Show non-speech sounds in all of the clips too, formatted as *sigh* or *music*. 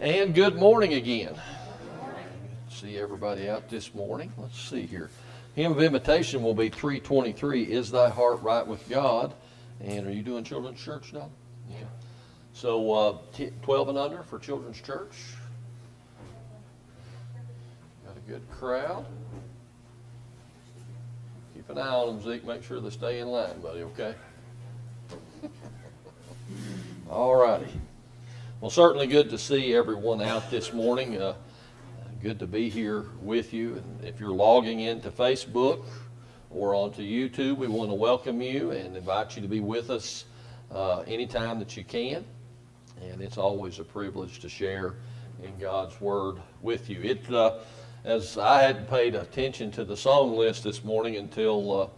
And good morning again. See everybody out this morning. Let's see here. Hymn of invitation will be 323 Is Thy Heart Right with God? And are you doing children's church now? Yeah. So uh, t- 12 and under for children's church. Got a good crowd. Keep an eye on them, Zeke. Make sure they stay in line, buddy, okay? *laughs* All righty. Well, certainly good to see everyone out this morning. Uh, good to be here with you. And if you're logging into Facebook or onto YouTube, we want to welcome you and invite you to be with us uh, anytime that you can. And it's always a privilege to share in God's Word with you. It, uh, as I hadn't paid attention to the song list this morning until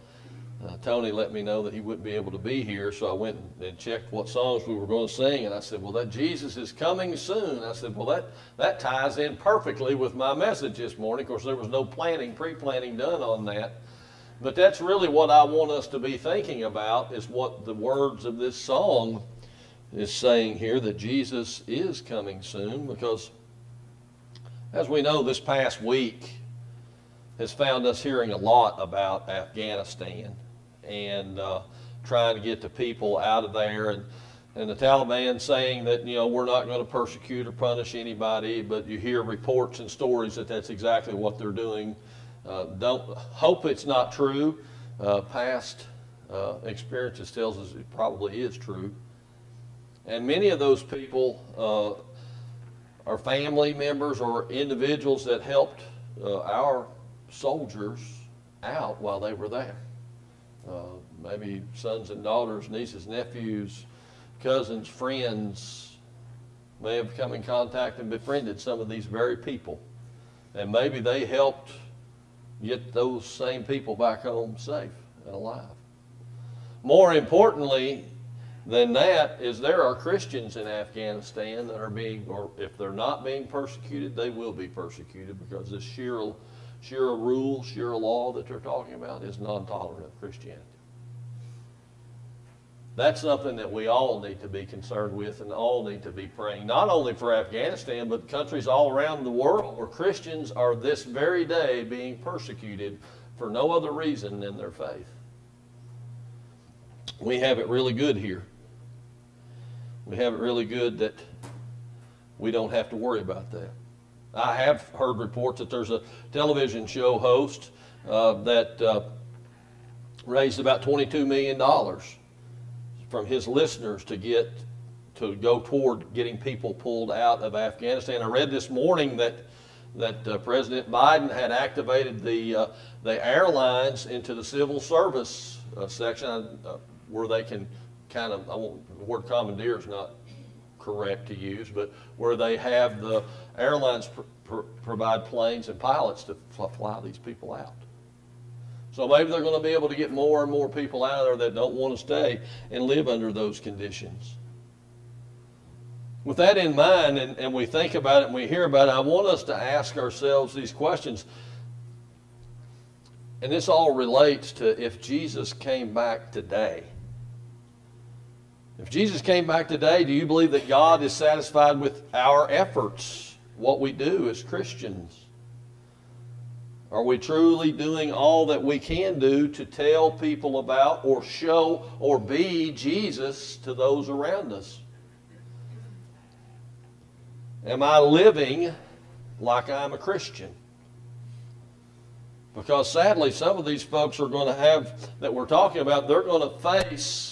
uh, Tony let me know that he wouldn't be able to be here, so I went and checked what songs we were going to sing, and I said, "Well, that Jesus is coming soon." I said, "Well, that that ties in perfectly with my message this morning." Of course, there was no planning, pre-planning done on that, but that's really what I want us to be thinking about is what the words of this song is saying here that Jesus is coming soon, because as we know, this past week has found us hearing a lot about Afghanistan and uh, trying to get the people out of there. And, and the Taliban saying that, you know, we're not going to persecute or punish anybody, but you hear reports and stories that that's exactly what they're doing. Uh, don't hope it's not true. Uh, past uh, experiences tells us it probably is true. And many of those people uh, are family members or individuals that helped uh, our soldiers out while they were there. Uh, maybe sons and daughters, nieces, nephews, cousins, friends may have come in contact and befriended some of these very people. And maybe they helped get those same people back home safe and alive. More importantly than that is there are Christians in Afghanistan that are being, or if they're not being persecuted, they will be persecuted because this sheer Sharia rule, Sharia law that they're talking about is non tolerant of Christianity. That's something that we all need to be concerned with and all need to be praying, not only for Afghanistan, but countries all around the world where Christians are this very day being persecuted for no other reason than their faith. We have it really good here. We have it really good that we don't have to worry about that. I have heard reports that there's a television show host uh, that uh, raised about $22 million from his listeners to get to go toward getting people pulled out of Afghanistan. I read this morning that that uh, President Biden had activated the uh, the airlines into the civil service uh, section uh, where they can kind of I won't, the word commandeer is not correct to use, but where they have the airlines pr- pr- provide planes and pilots to fly these people out. So maybe they're going to be able to get more and more people out of there that don't want to stay and live under those conditions. With that in mind, and, and we think about it and we hear about it, I want us to ask ourselves these questions. And this all relates to if Jesus came back today. If Jesus came back today, do you believe that God is satisfied with our efforts, what we do as Christians? Are we truly doing all that we can do to tell people about or show or be Jesus to those around us? Am I living like I'm a Christian? Because sadly, some of these folks are going to have, that we're talking about, they're going to face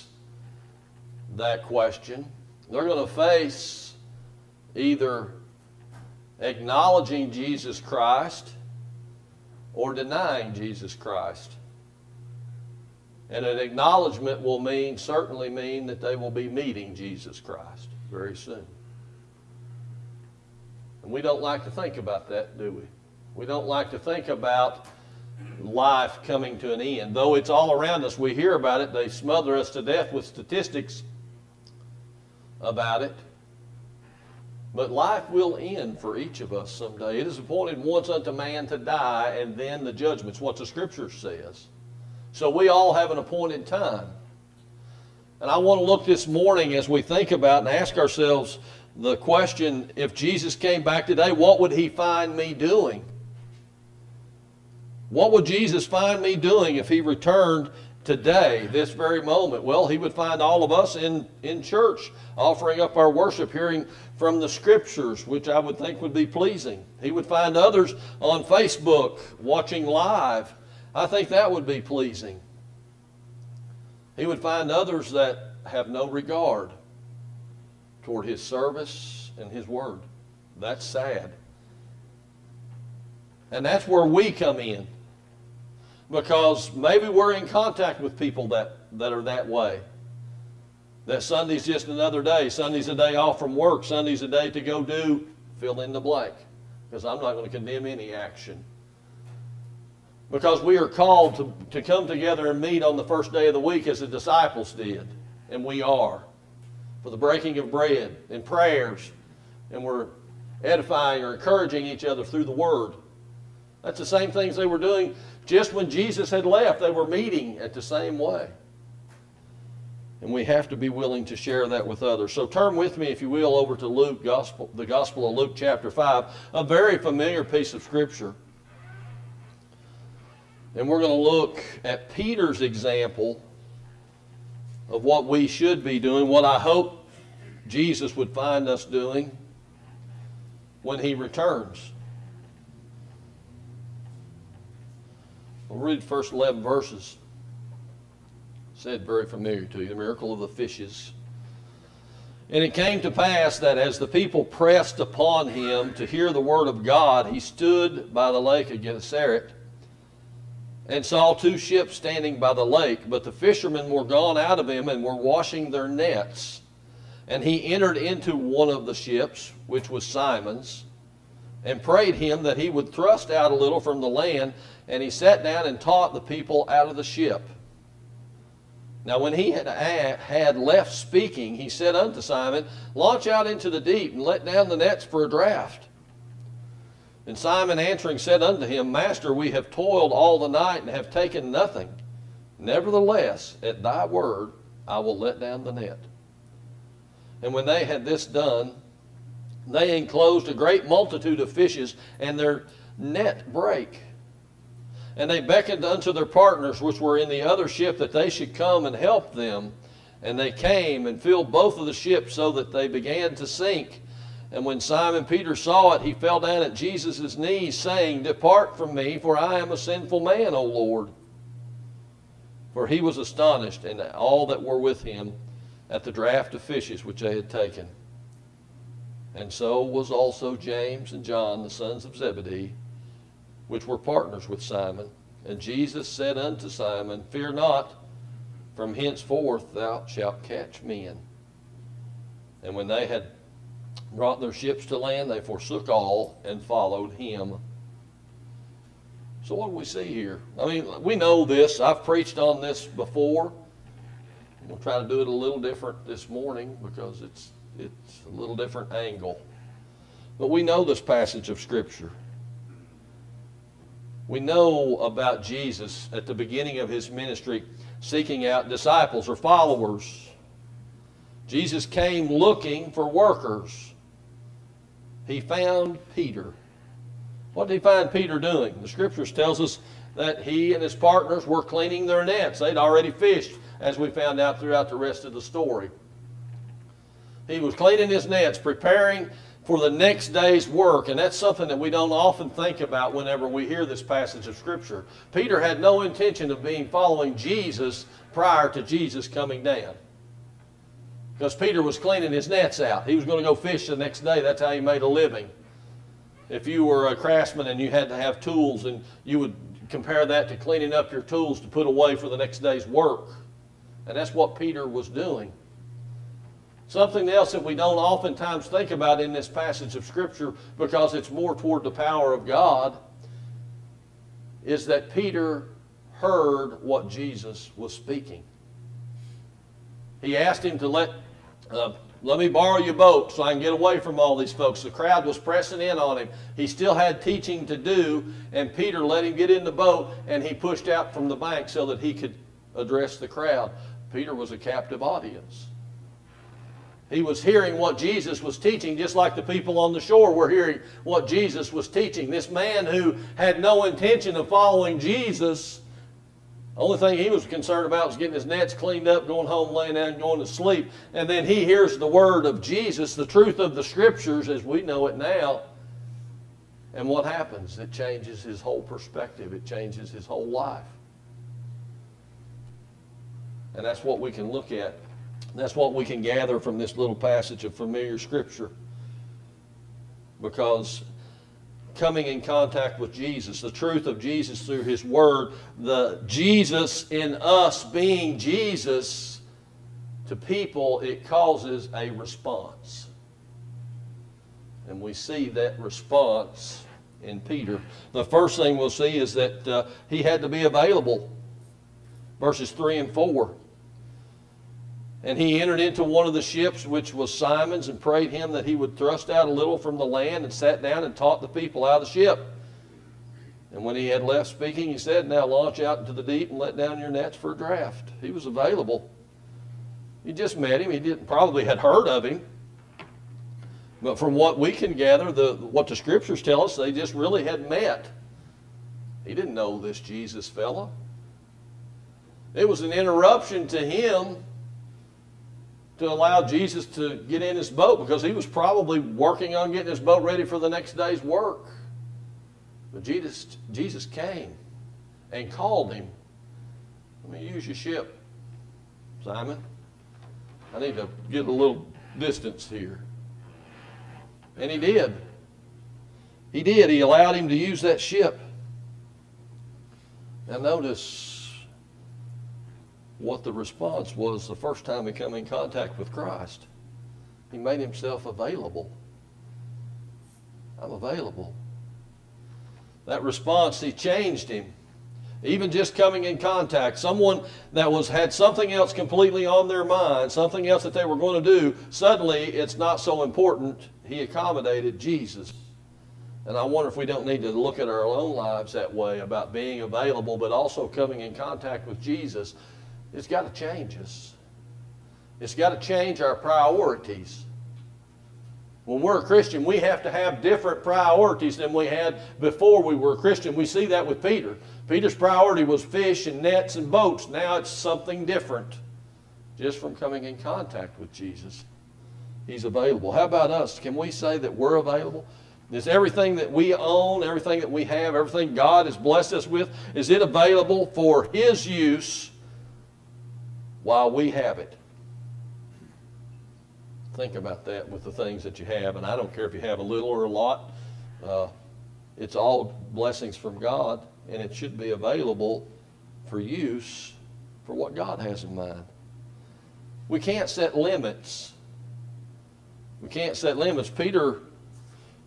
that question. They're going to face either acknowledging Jesus Christ or denying Jesus Christ. And an acknowledgement will mean, certainly mean, that they will be meeting Jesus Christ very soon. And we don't like to think about that, do we? We don't like to think about life coming to an end. Though it's all around us, we hear about it, they smother us to death with statistics about it. But life will end for each of us someday. It is appointed once unto man to die, and then the judgment's what the scripture says. So we all have an appointed time. And I want to look this morning as we think about and ask ourselves the question if Jesus came back today, what would he find me doing? What would Jesus find me doing if he returned today, this very moment? Well, he would find all of us in, in church offering up our worship, hearing from the scriptures, which I would think would be pleasing. He would find others on Facebook watching live. I think that would be pleasing. He would find others that have no regard toward his service and his word. That's sad. And that's where we come in. Because maybe we're in contact with people that, that are that way. That Sunday's just another day. Sunday's a day off from work. Sunday's a day to go do fill in the blank. Because I'm not going to condemn any action. Because we are called to, to come together and meet on the first day of the week as the disciples did. And we are. For the breaking of bread and prayers. And we're edifying or encouraging each other through the word. That's the same things they were doing just when Jesus had left. They were meeting at the same way. And we have to be willing to share that with others. So turn with me, if you will, over to Luke, Gospel, the Gospel of Luke, chapter 5, a very familiar piece of Scripture. And we're going to look at Peter's example of what we should be doing, what I hope Jesus would find us doing when he returns. We'll read the first 11 verses said very familiar to you, the miracle of the fishes. And it came to pass that as the people pressed upon him to hear the word of God, he stood by the lake of Gennesaret and saw two ships standing by the lake, but the fishermen were gone out of him and were washing their nets. And he entered into one of the ships, which was Simon's, and prayed him that he would thrust out a little from the land, and he sat down and taught the people out of the ship. Now, when he had, had left speaking, he said unto Simon, Launch out into the deep and let down the nets for a draught. And Simon answering said unto him, Master, we have toiled all the night and have taken nothing. Nevertheless, at thy word, I will let down the net. And when they had this done, they enclosed a great multitude of fishes, and their net brake. And they beckoned unto their partners which were in the other ship that they should come and help them. And they came and filled both of the ships so that they began to sink. And when Simon Peter saw it, he fell down at Jesus' knees, saying, Depart from me, for I am a sinful man, O Lord. For he was astonished, and all that were with him, at the draught of fishes which they had taken. And so was also James and John, the sons of Zebedee which were partners with Simon. And Jesus said unto Simon, Fear not, from henceforth thou shalt catch men. And when they had brought their ships to land, they forsook all and followed him. So, what do we see here? I mean, we know this. I've preached on this before. We'll try to do it a little different this morning because it's, it's a little different angle. But we know this passage of Scripture. We know about Jesus at the beginning of his ministry seeking out disciples or followers. Jesus came looking for workers. He found Peter. What did he find Peter doing? The scriptures tells us that he and his partners were cleaning their nets. They'd already fished, as we found out throughout the rest of the story. He was cleaning his nets, preparing for the next day's work. And that's something that we don't often think about whenever we hear this passage of Scripture. Peter had no intention of being following Jesus prior to Jesus coming down. Because Peter was cleaning his nets out. He was going to go fish the next day. That's how he made a living. If you were a craftsman and you had to have tools, and you would compare that to cleaning up your tools to put away for the next day's work. And that's what Peter was doing. Something else that we don't oftentimes think about in this passage of Scripture because it's more toward the power of God is that Peter heard what Jesus was speaking. He asked him to let, uh, let me borrow your boat so I can get away from all these folks. The crowd was pressing in on him. He still had teaching to do, and Peter let him get in the boat and he pushed out from the bank so that he could address the crowd. Peter was a captive audience. He was hearing what Jesus was teaching, just like the people on the shore were hearing what Jesus was teaching. This man who had no intention of following Jesus, the only thing he was concerned about was getting his nets cleaned up, going home, laying down, going to sleep. And then he hears the word of Jesus, the truth of the scriptures as we know it now. And what happens? It changes his whole perspective, it changes his whole life. And that's what we can look at that's what we can gather from this little passage of familiar scripture. Because coming in contact with Jesus, the truth of Jesus through His Word, the Jesus in us being Jesus to people, it causes a response. And we see that response in Peter. The first thing we'll see is that uh, he had to be available. Verses 3 and 4. And he entered into one of the ships, which was Simon's, and prayed him that he would thrust out a little from the land, and sat down and taught the people out of the ship. And when he had left speaking, he said, Now launch out into the deep and let down your nets for a draft. He was available. He just met him. He didn't, probably had heard of him. But from what we can gather, the, what the scriptures tell us, they just really had met. He didn't know this Jesus fella. It was an interruption to him to allow Jesus to get in his boat because he was probably working on getting his boat ready for the next day's work. But Jesus, Jesus came and called him. Let me use your ship, Simon. I need to get a little distance here. And he did. He did. He allowed him to use that ship. Now, notice what the response was the first time he came in contact with Christ. He made himself available. I'm available. That response, he changed him. Even just coming in contact, someone that was had something else completely on their mind, something else that they were going to do, suddenly it's not so important. He accommodated Jesus. And I wonder if we don't need to look at our own lives that way about being available, but also coming in contact with Jesus it's got to change us. It's got to change our priorities. When we're a Christian, we have to have different priorities than we had before we were a Christian. We see that with Peter. Peter's priority was fish and nets and boats. Now it's something different just from coming in contact with Jesus. He's available. How about us? Can we say that we're available? Is everything that we own, everything that we have, everything God has blessed us with, is it available for His use while we have it. Think about that with the things that you have, and I don't care if you have a little or a lot. Uh, it's all blessings from God, and it should be available for use for what God has in mind. We can't set limits. We can't set limits. Peter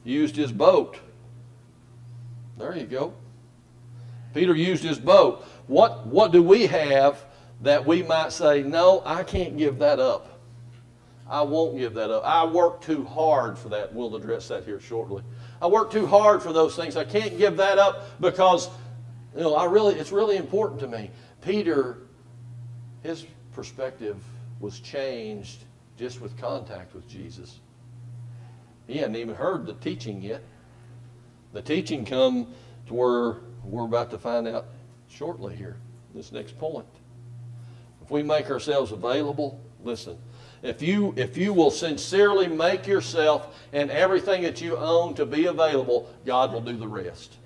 used his boat. There you go. Peter used his boat. What, what do we have that we might say, No, I can't give that up. I won't give that up. I work too hard for that. We'll address that here shortly. I work too hard for those things. I can't give that up because you know, I really it's really important to me. Peter, his perspective was changed just with contact with Jesus. He hadn't even heard the teaching yet. The teaching come to where we're about to find out shortly here, this next point we make ourselves available, listen, if you if you will sincerely make yourself and everything that you own to be available, God will do the rest.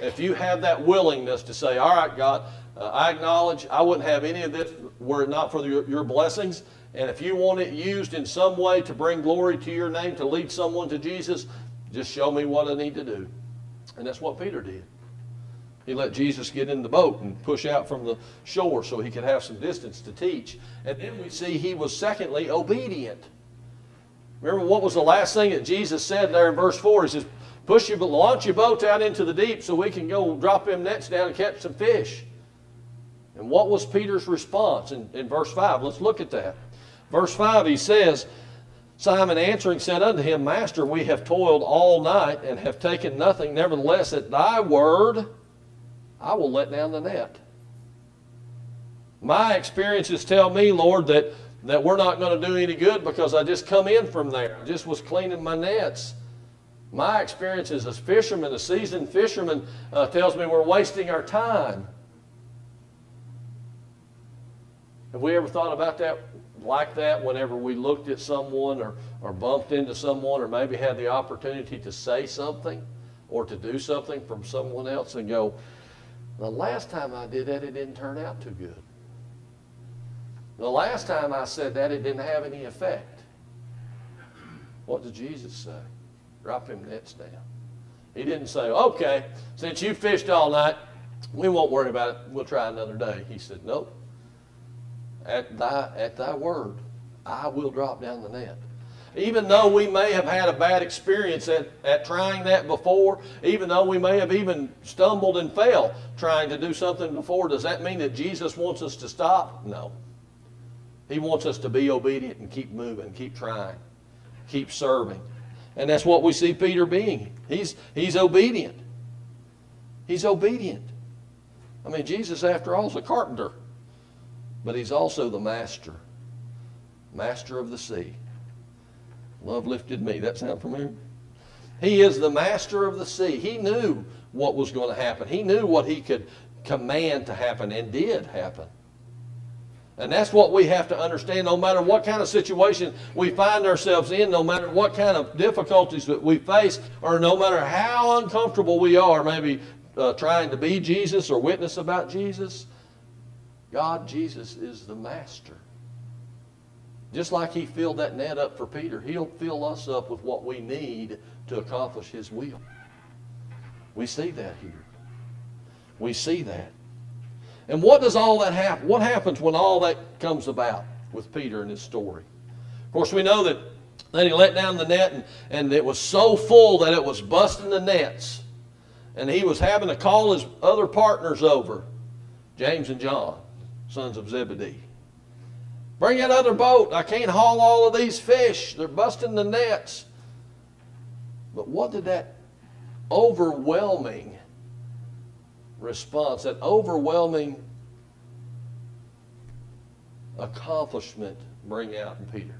If you have that willingness to say, "All right, God, uh, I acknowledge I wouldn't have any of this were it not for your, your blessings." And if you want it used in some way to bring glory to your name, to lead someone to Jesus, just show me what I need to do. And that's what Peter did. He let Jesus get in the boat and push out from the shore so he could have some distance to teach. And then we see he was, secondly, obedient. Remember what was the last thing that Jesus said there in verse 4? He says, Push your, boat, launch your boat out into the deep so we can go drop them nets down and catch some fish. And what was Peter's response in, in verse 5? Let's look at that. Verse 5, he says, Simon answering said unto him, Master, we have toiled all night and have taken nothing. Nevertheless, at thy word I will let down the net. My experiences tell me, Lord, that that we're not going to do any good because I just come in from there. I just was cleaning my nets. My experiences as a fisherman, a seasoned fisherman, uh, tells me we're wasting our time. Have we ever thought about that like that whenever we looked at someone or, or bumped into someone or maybe had the opportunity to say something or to do something from someone else and go, the last time I did that, it didn't turn out too good. The last time I said that, it didn't have any effect. What did Jesus say? Drop him nets down. He didn't say, okay, since you fished all night, we won't worry about it. We'll try another day. He said, nope at thy, at thy word, I will drop down the net. Even though we may have had a bad experience at, at trying that before, even though we may have even stumbled and fell trying to do something before, does that mean that Jesus wants us to stop? No. He wants us to be obedient and keep moving, keep trying, keep serving. And that's what we see Peter being. He's, he's obedient. He's obedient. I mean, Jesus, after all, is a carpenter but he's also the master, master of the sea. Love lifted me. That sound familiar? He is the master of the sea. He knew what was going to happen. He knew what he could command to happen and did happen. And that's what we have to understand no matter what kind of situation we find ourselves in, no matter what kind of difficulties that we face, or no matter how uncomfortable we are, maybe uh, trying to be Jesus or witness about Jesus, God, Jesus, is the master. Just like he filled that net up for Peter, he'll fill us up with what we need to accomplish his will. We see that here. We see that. And what does all that happen? What happens when all that comes about with Peter and his story? Of course, we know that, that he let down the net and, and it was so full that it was busting the nets. And he was having to call his other partners over, James and John sons of Zebedee. Bring another boat. I can't haul all of these fish. They're busting the nets. But what did that overwhelming response, that overwhelming accomplishment bring out in Peter?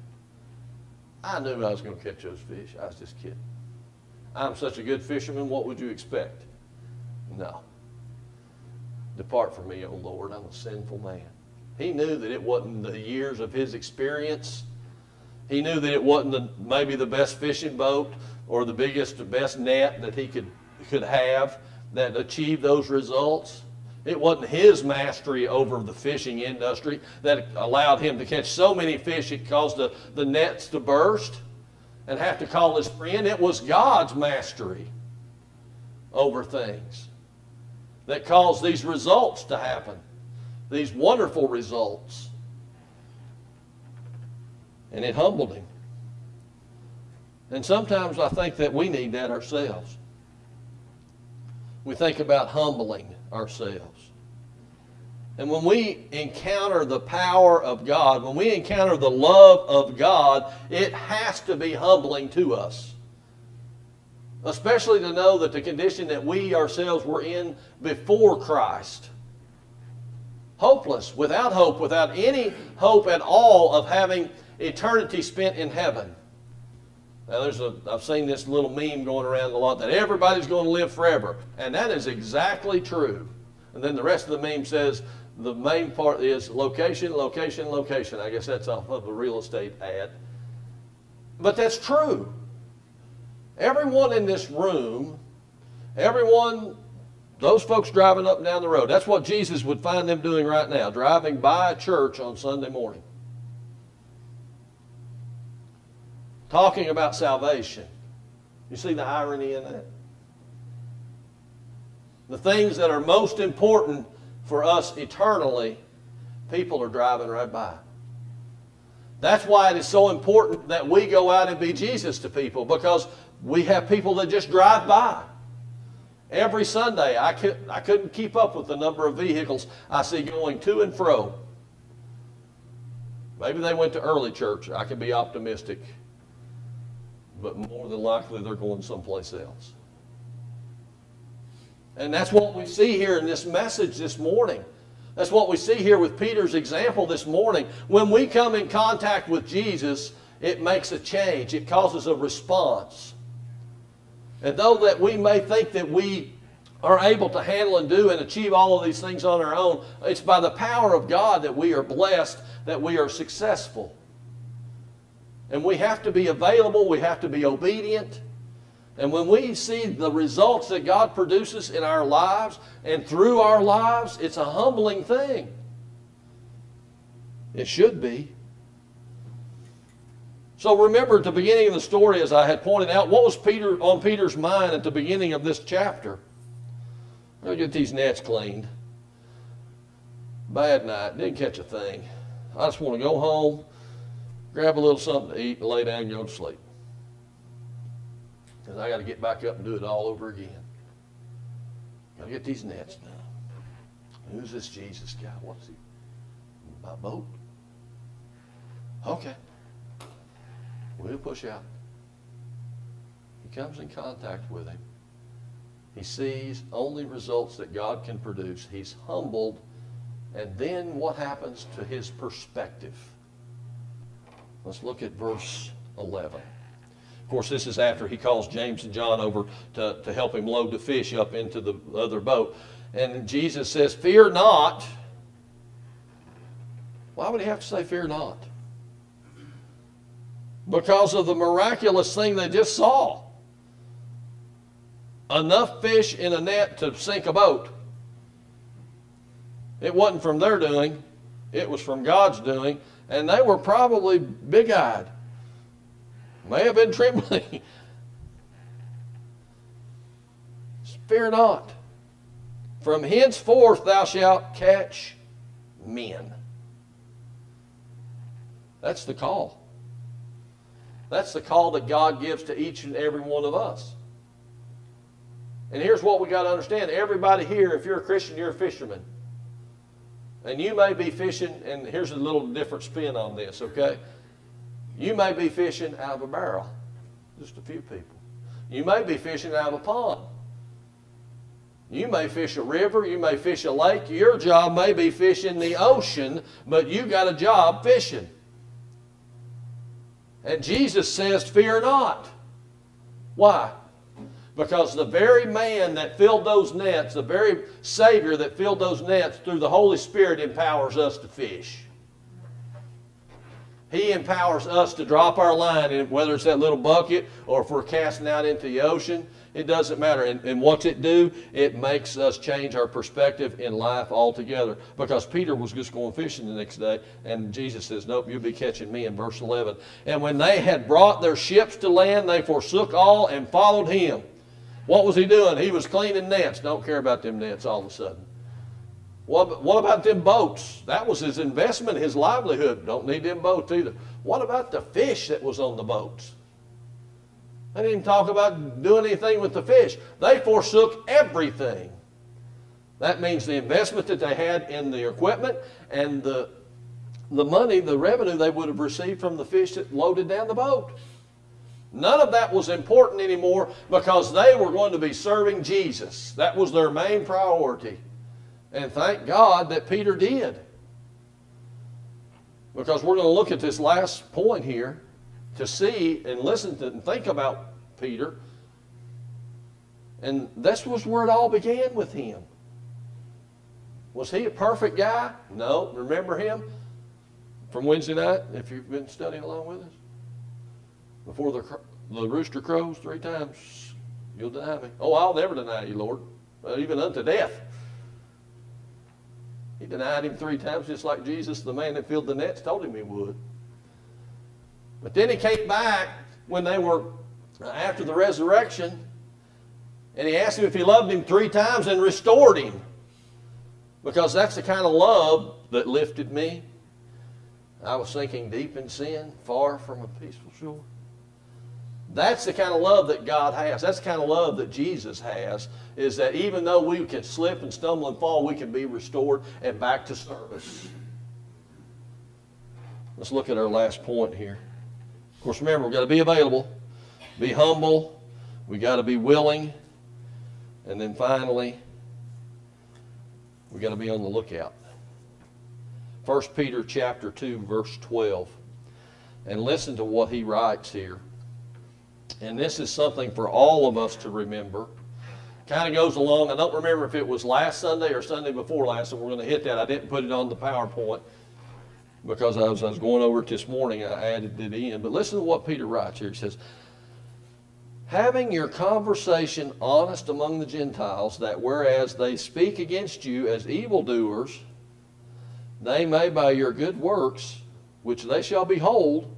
I knew I was going to catch those fish. I was just kidding. I'm such a good fisherman. What would you expect? No. Depart from me, O Lord, I'm a sinful man. He knew that it wasn't the years of his experience. He knew that it wasn't the, maybe the best fishing boat or the biggest, the best net that he could, could have that achieved those results. It wasn't his mastery over the fishing industry that allowed him to catch so many fish it caused the, the nets to burst and have to call his friend. It was God's mastery over things that caused these results to happen, these wonderful results. And it humbled him. And sometimes I think that we need that ourselves. We think about humbling ourselves. And when we encounter the power of God, when we encounter the love of God, it has to be humbling to us especially to know that the condition that we ourselves were in before Christ. Hopeless, without hope, without any hope at all of having eternity spent in heaven. Now, there's a, I've seen this little meme going around a lot that everybody's going to live forever. And that is exactly true. And then the rest of the meme says the main part is location, location, location. I guess that's off of a real estate ad. But that's true. Everyone in this room, everyone, those folks driving up and down the road, that's what Jesus would find them doing right now, driving by a church on Sunday morning. Talking about salvation. You see the irony in that? The things that are most important for us eternally, people are driving right by. That's why it is so important that we go out and be Jesus to people because we have people that just drive by. Every Sunday, I, could, I couldn't keep up with the number of vehicles I see going to and fro. Maybe they went to early church. I can be optimistic. But more than likely, they're going someplace else. And that's what we see here in this message this morning. That's what we see here with Peter's example this morning. When we come in contact with Jesus, it makes a change, it causes a response. And though that we may think that we are able to handle and do and achieve all of these things on our own, it's by the power of God that we are blessed, that we are successful. And we have to be available, we have to be obedient. And when we see the results that God produces in our lives and through our lives, it's a humbling thing. It should be. So remember at the beginning of the story, as I had pointed out, what was Peter on Peter's mind at the beginning of this chapter? I'll get these nets cleaned. Bad night, didn't catch a thing. I just want to go home, grab a little something to eat, and lay down and go to sleep. Because I got to get back up and do it all over again. Got to get these nets done. Who's this Jesus guy? What's he? My boat? Okay. We'll push out. He comes in contact with him. He sees only results that God can produce. He's humbled. And then what happens to his perspective? Let's look at verse 11. Of course, this is after he calls James and John over to, to help him load the fish up into the other boat. And Jesus says, Fear not. Why would he have to say, Fear not? Because of the miraculous thing they just saw. Enough fish in a net to sink a boat. It wasn't from their doing, it was from God's doing. And they were probably big eyed may have been *laughs* trembling. Fear not. From henceforth thou shalt catch men. That's the call. That's the call that God gives to each and every one of us. And here's what we got to understand everybody here, if you're a Christian, you're a fisherman. And you may be fishing, and here's a little different spin on this, okay? You may be fishing out of a barrel, just a few people. You may be fishing out of a pond. You may fish a river, you may fish a lake. Your job may be fishing the ocean, but you got a job fishing. And Jesus says, Fear not. Why? Because the very man that filled those nets, the very Savior that filled those nets through the Holy Spirit empowers us to fish. He empowers us to drop our line, whether it's that little bucket or if we're casting out into the ocean, it doesn't matter. And, and what's it do? It makes us change our perspective in life altogether. Because Peter was just going fishing the next day, and Jesus says, Nope, you'll be catching me in verse 11. And when they had brought their ships to land, they forsook all and followed him. What was he doing? He was cleaning nets. Don't care about them nets all of a sudden. What, what about them boats? That was his investment, his livelihood. Don't need them boats either. What about the fish that was on the boats? They didn't talk about doing anything with the fish. They forsook everything. That means the investment that they had in the equipment and the, the money, the revenue they would have received from the fish that loaded down the boat. None of that was important anymore because they were going to be serving Jesus. That was their main priority. And thank God that Peter did. Because we're going to look at this last point here to see and listen to and think about Peter. And this was where it all began with him. Was he a perfect guy? No. Remember him from Wednesday night, if you've been studying along with us? Before the, the rooster crows three times, you'll deny me. Oh, I'll never deny you, Lord, uh, even unto death. He denied him three times, just like Jesus, the man that filled the nets, told him he would. But then he came back when they were after the resurrection, and he asked him if he loved him three times and restored him. Because that's the kind of love that lifted me. I was sinking deep in sin, far from a peaceful shore. That's the kind of love that God has. That's the kind of love that Jesus has, is that even though we can slip and stumble and fall, we can be restored and back to service. Let's look at our last point here. Of course, remember, we've got to be available, be humble, we got to be willing, and then finally, we got to be on the lookout. 1 Peter chapter 2, verse 12. And listen to what he writes here. And this is something for all of us to remember. Kind of goes along. I don't remember if it was last Sunday or Sunday before last, and we're going to hit that. I didn't put it on the PowerPoint because I was, I was going over it this morning. I added it in. But listen to what Peter writes here. He says, Having your conversation honest among the Gentiles, that whereas they speak against you as evildoers, they may by your good works, which they shall behold,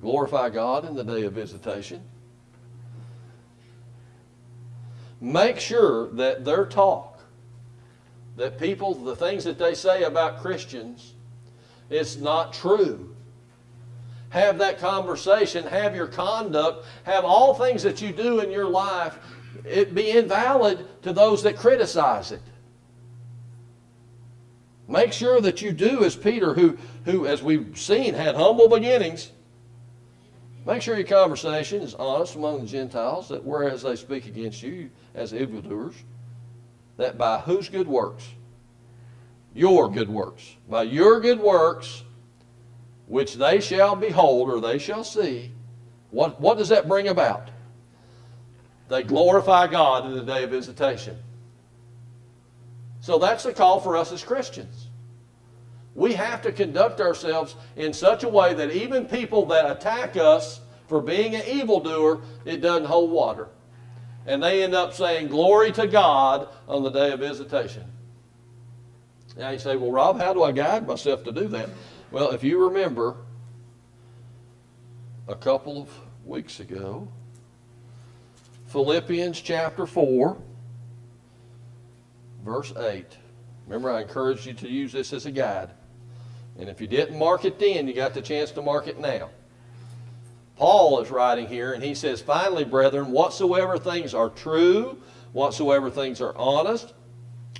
glorify God in the day of visitation. Make sure that their talk, that people, the things that they say about Christians, it's not true. Have that conversation, have your conduct, have all things that you do in your life, it be invalid to those that criticize it. Make sure that you do as Peter, who, who, as we've seen, had humble beginnings. Make sure your conversation is honest among the Gentiles, that whereas they speak against you as evildoers, that by whose good works? Your good works. By your good works, which they shall behold or they shall see, what, what does that bring about? They glorify God in the day of visitation. So that's the call for us as Christians. We have to conduct ourselves in such a way that even people that attack us for being an evildoer, it doesn't hold water. And they end up saying, Glory to God on the day of visitation. Now you say, Well, Rob, how do I guide myself to do that? Well, if you remember a couple of weeks ago, Philippians chapter 4 verse 8. Remember, I encouraged you to use this as a guide. And if you didn't mark it then, you got the chance to mark it now. Paul is writing here, and he says, Finally, brethren, whatsoever things are true, whatsoever things are honest,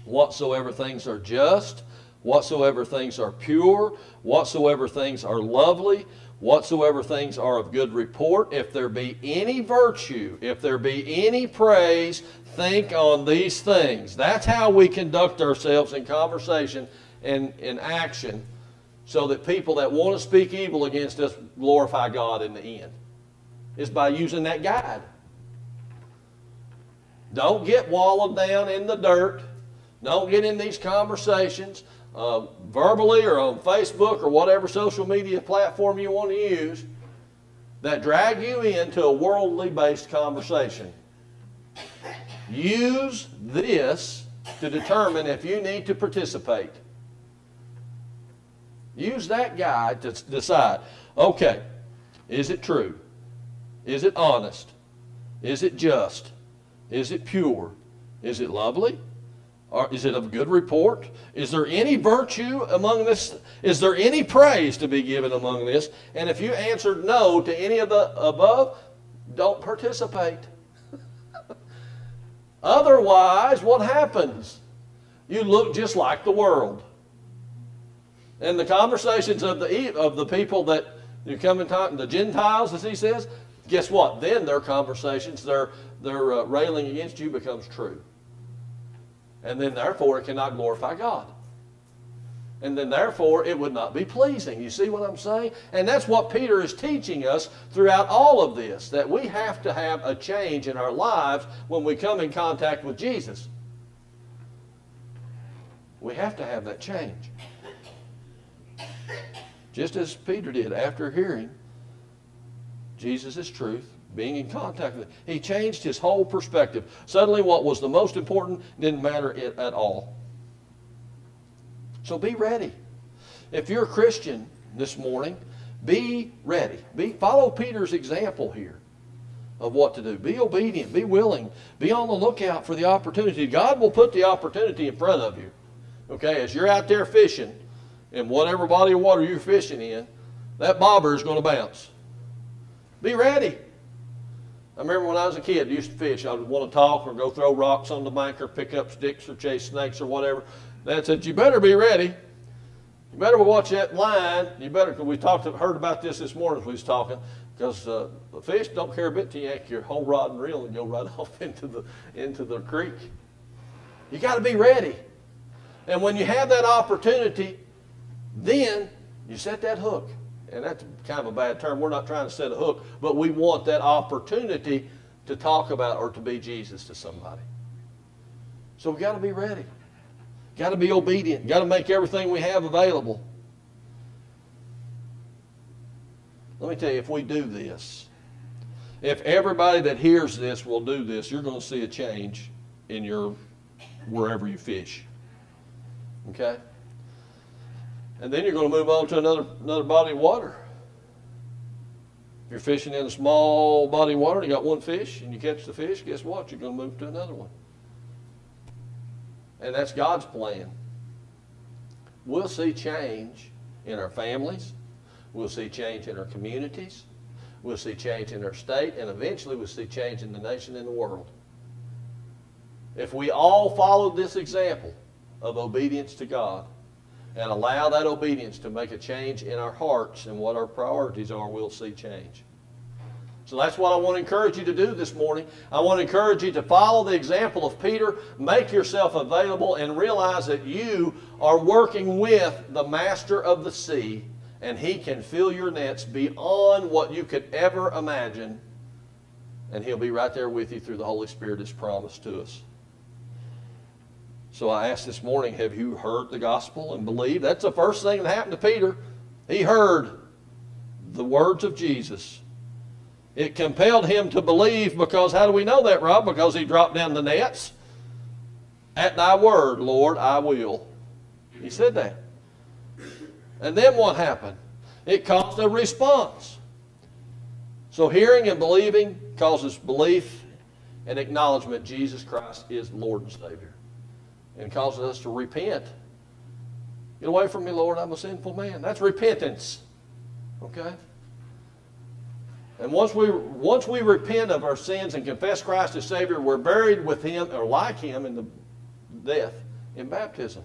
whatsoever things are just, whatsoever things are pure, whatsoever things are lovely, whatsoever things are of good report, if there be any virtue, if there be any praise, think on these things. That's how we conduct ourselves in conversation and in action so that people that want to speak evil against us glorify God in the end. Is by using that guide. Don't get wallowed down in the dirt. Don't get in these conversations uh, verbally or on Facebook or whatever social media platform you want to use that drag you into a worldly based conversation. Use this to determine if you need to participate. Use that guide to decide okay, is it true? Is it honest? Is it just? Is it pure? Is it lovely? Or is it of good report? Is there any virtue among this? Is there any praise to be given among this? And if you answered no to any of the above, don't participate. *laughs* Otherwise, what happens? You look just like the world. And the conversations of the of the people that you come in time, the Gentiles, as he says, guess what? Then their conversations, their their uh, railing against you becomes true. And then therefore it cannot glorify God. And then therefore it would not be pleasing. You see what I'm saying? And that's what Peter is teaching us throughout all of this that we have to have a change in our lives when we come in contact with Jesus. We have to have that change. Just as Peter did after hearing Jesus' truth, being in contact with him, he changed his whole perspective. Suddenly, what was the most important didn't matter it at all. So be ready. If you're a Christian this morning, be ready. Be, follow Peter's example here of what to do. Be obedient. Be willing. Be on the lookout for the opportunity. God will put the opportunity in front of you. Okay, as you're out there fishing, in whatever body of water you're fishing in, that bobber is going to bounce. Be ready. I remember when I was a kid, I used to fish. I would want to talk or go throw rocks on the bank or pick up sticks or chase snakes or whatever. Dad said, "You better be ready. You better watch that line. You better." Cause we talked, heard about this this morning. As we was talking because uh, the fish don't care a bit till you yank your whole rod and reel and go right *laughs* off into the into the creek. You got to be ready. And when you have that opportunity, then you set that hook. And that's kind of a bad term. We're not trying to set a hook, but we want that opportunity to talk about or to be Jesus to somebody. So we got to be ready. Got to be obedient. Got to make everything we have available. Let me tell you, if we do this, if everybody that hears this will do this, you're going to see a change in your wherever you fish. Okay? And then you're going to move on to another another body of water. If you're fishing in a small body of water you got one fish and you catch the fish, guess what? You're going to move to another one. And that's God's plan. We'll see change in our families. We'll see change in our communities. We'll see change in our state. And eventually we'll see change in the nation and the world. If we all followed this example of obedience to God and allow that obedience to make a change in our hearts and what our priorities are, we'll see change. So that's what I want to encourage you to do this morning. I want to encourage you to follow the example of Peter, make yourself available, and realize that you are working with the master of the sea, and he can fill your nets beyond what you could ever imagine, and he'll be right there with you through the Holy Spirit as promised to us. So I asked this morning, have you heard the gospel and believed? That's the first thing that happened to Peter. He heard the words of Jesus it compelled him to believe because how do we know that, Rob? Because he dropped down the nets. At thy word, Lord, I will. He said that. And then what happened? It caused a response. So hearing and believing causes belief and acknowledgement Jesus Christ is Lord and Savior. And causes us to repent. Get away from me, Lord, I'm a sinful man. That's repentance. Okay? And once we, once we repent of our sins and confess Christ as Savior, we're buried with Him or like Him in the death in baptism.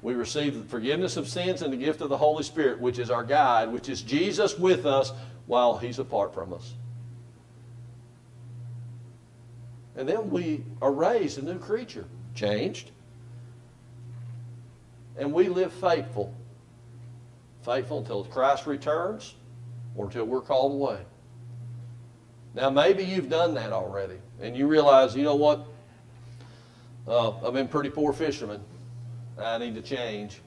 We receive the forgiveness of sins and the gift of the Holy Spirit, which is our guide, which is Jesus with us while He's apart from us. And then we are raised a new creature, changed. And we live faithful. Faithful until Christ returns or until we're called away. Now, maybe you've done that already, and you realize, you know what? Uh, I've been pretty poor fisherman. I need to change.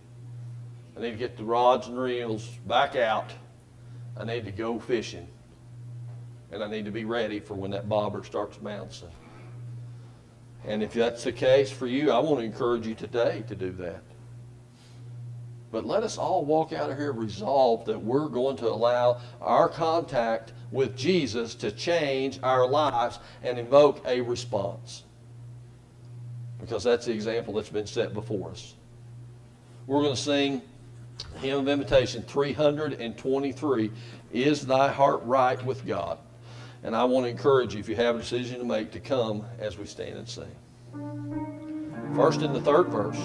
I need to get the rods and reels back out. I need to go fishing. And I need to be ready for when that bobber starts bouncing. And if that's the case for you, I want to encourage you today to do that. But let us all walk out of here resolved that we're going to allow our contact with Jesus to change our lives and invoke a response. Because that's the example that's been set before us. We're going to sing Hymn of Invitation 323 Is Thy Heart Right with God? And I want to encourage you, if you have a decision to make, to come as we stand and sing. First in the third verse.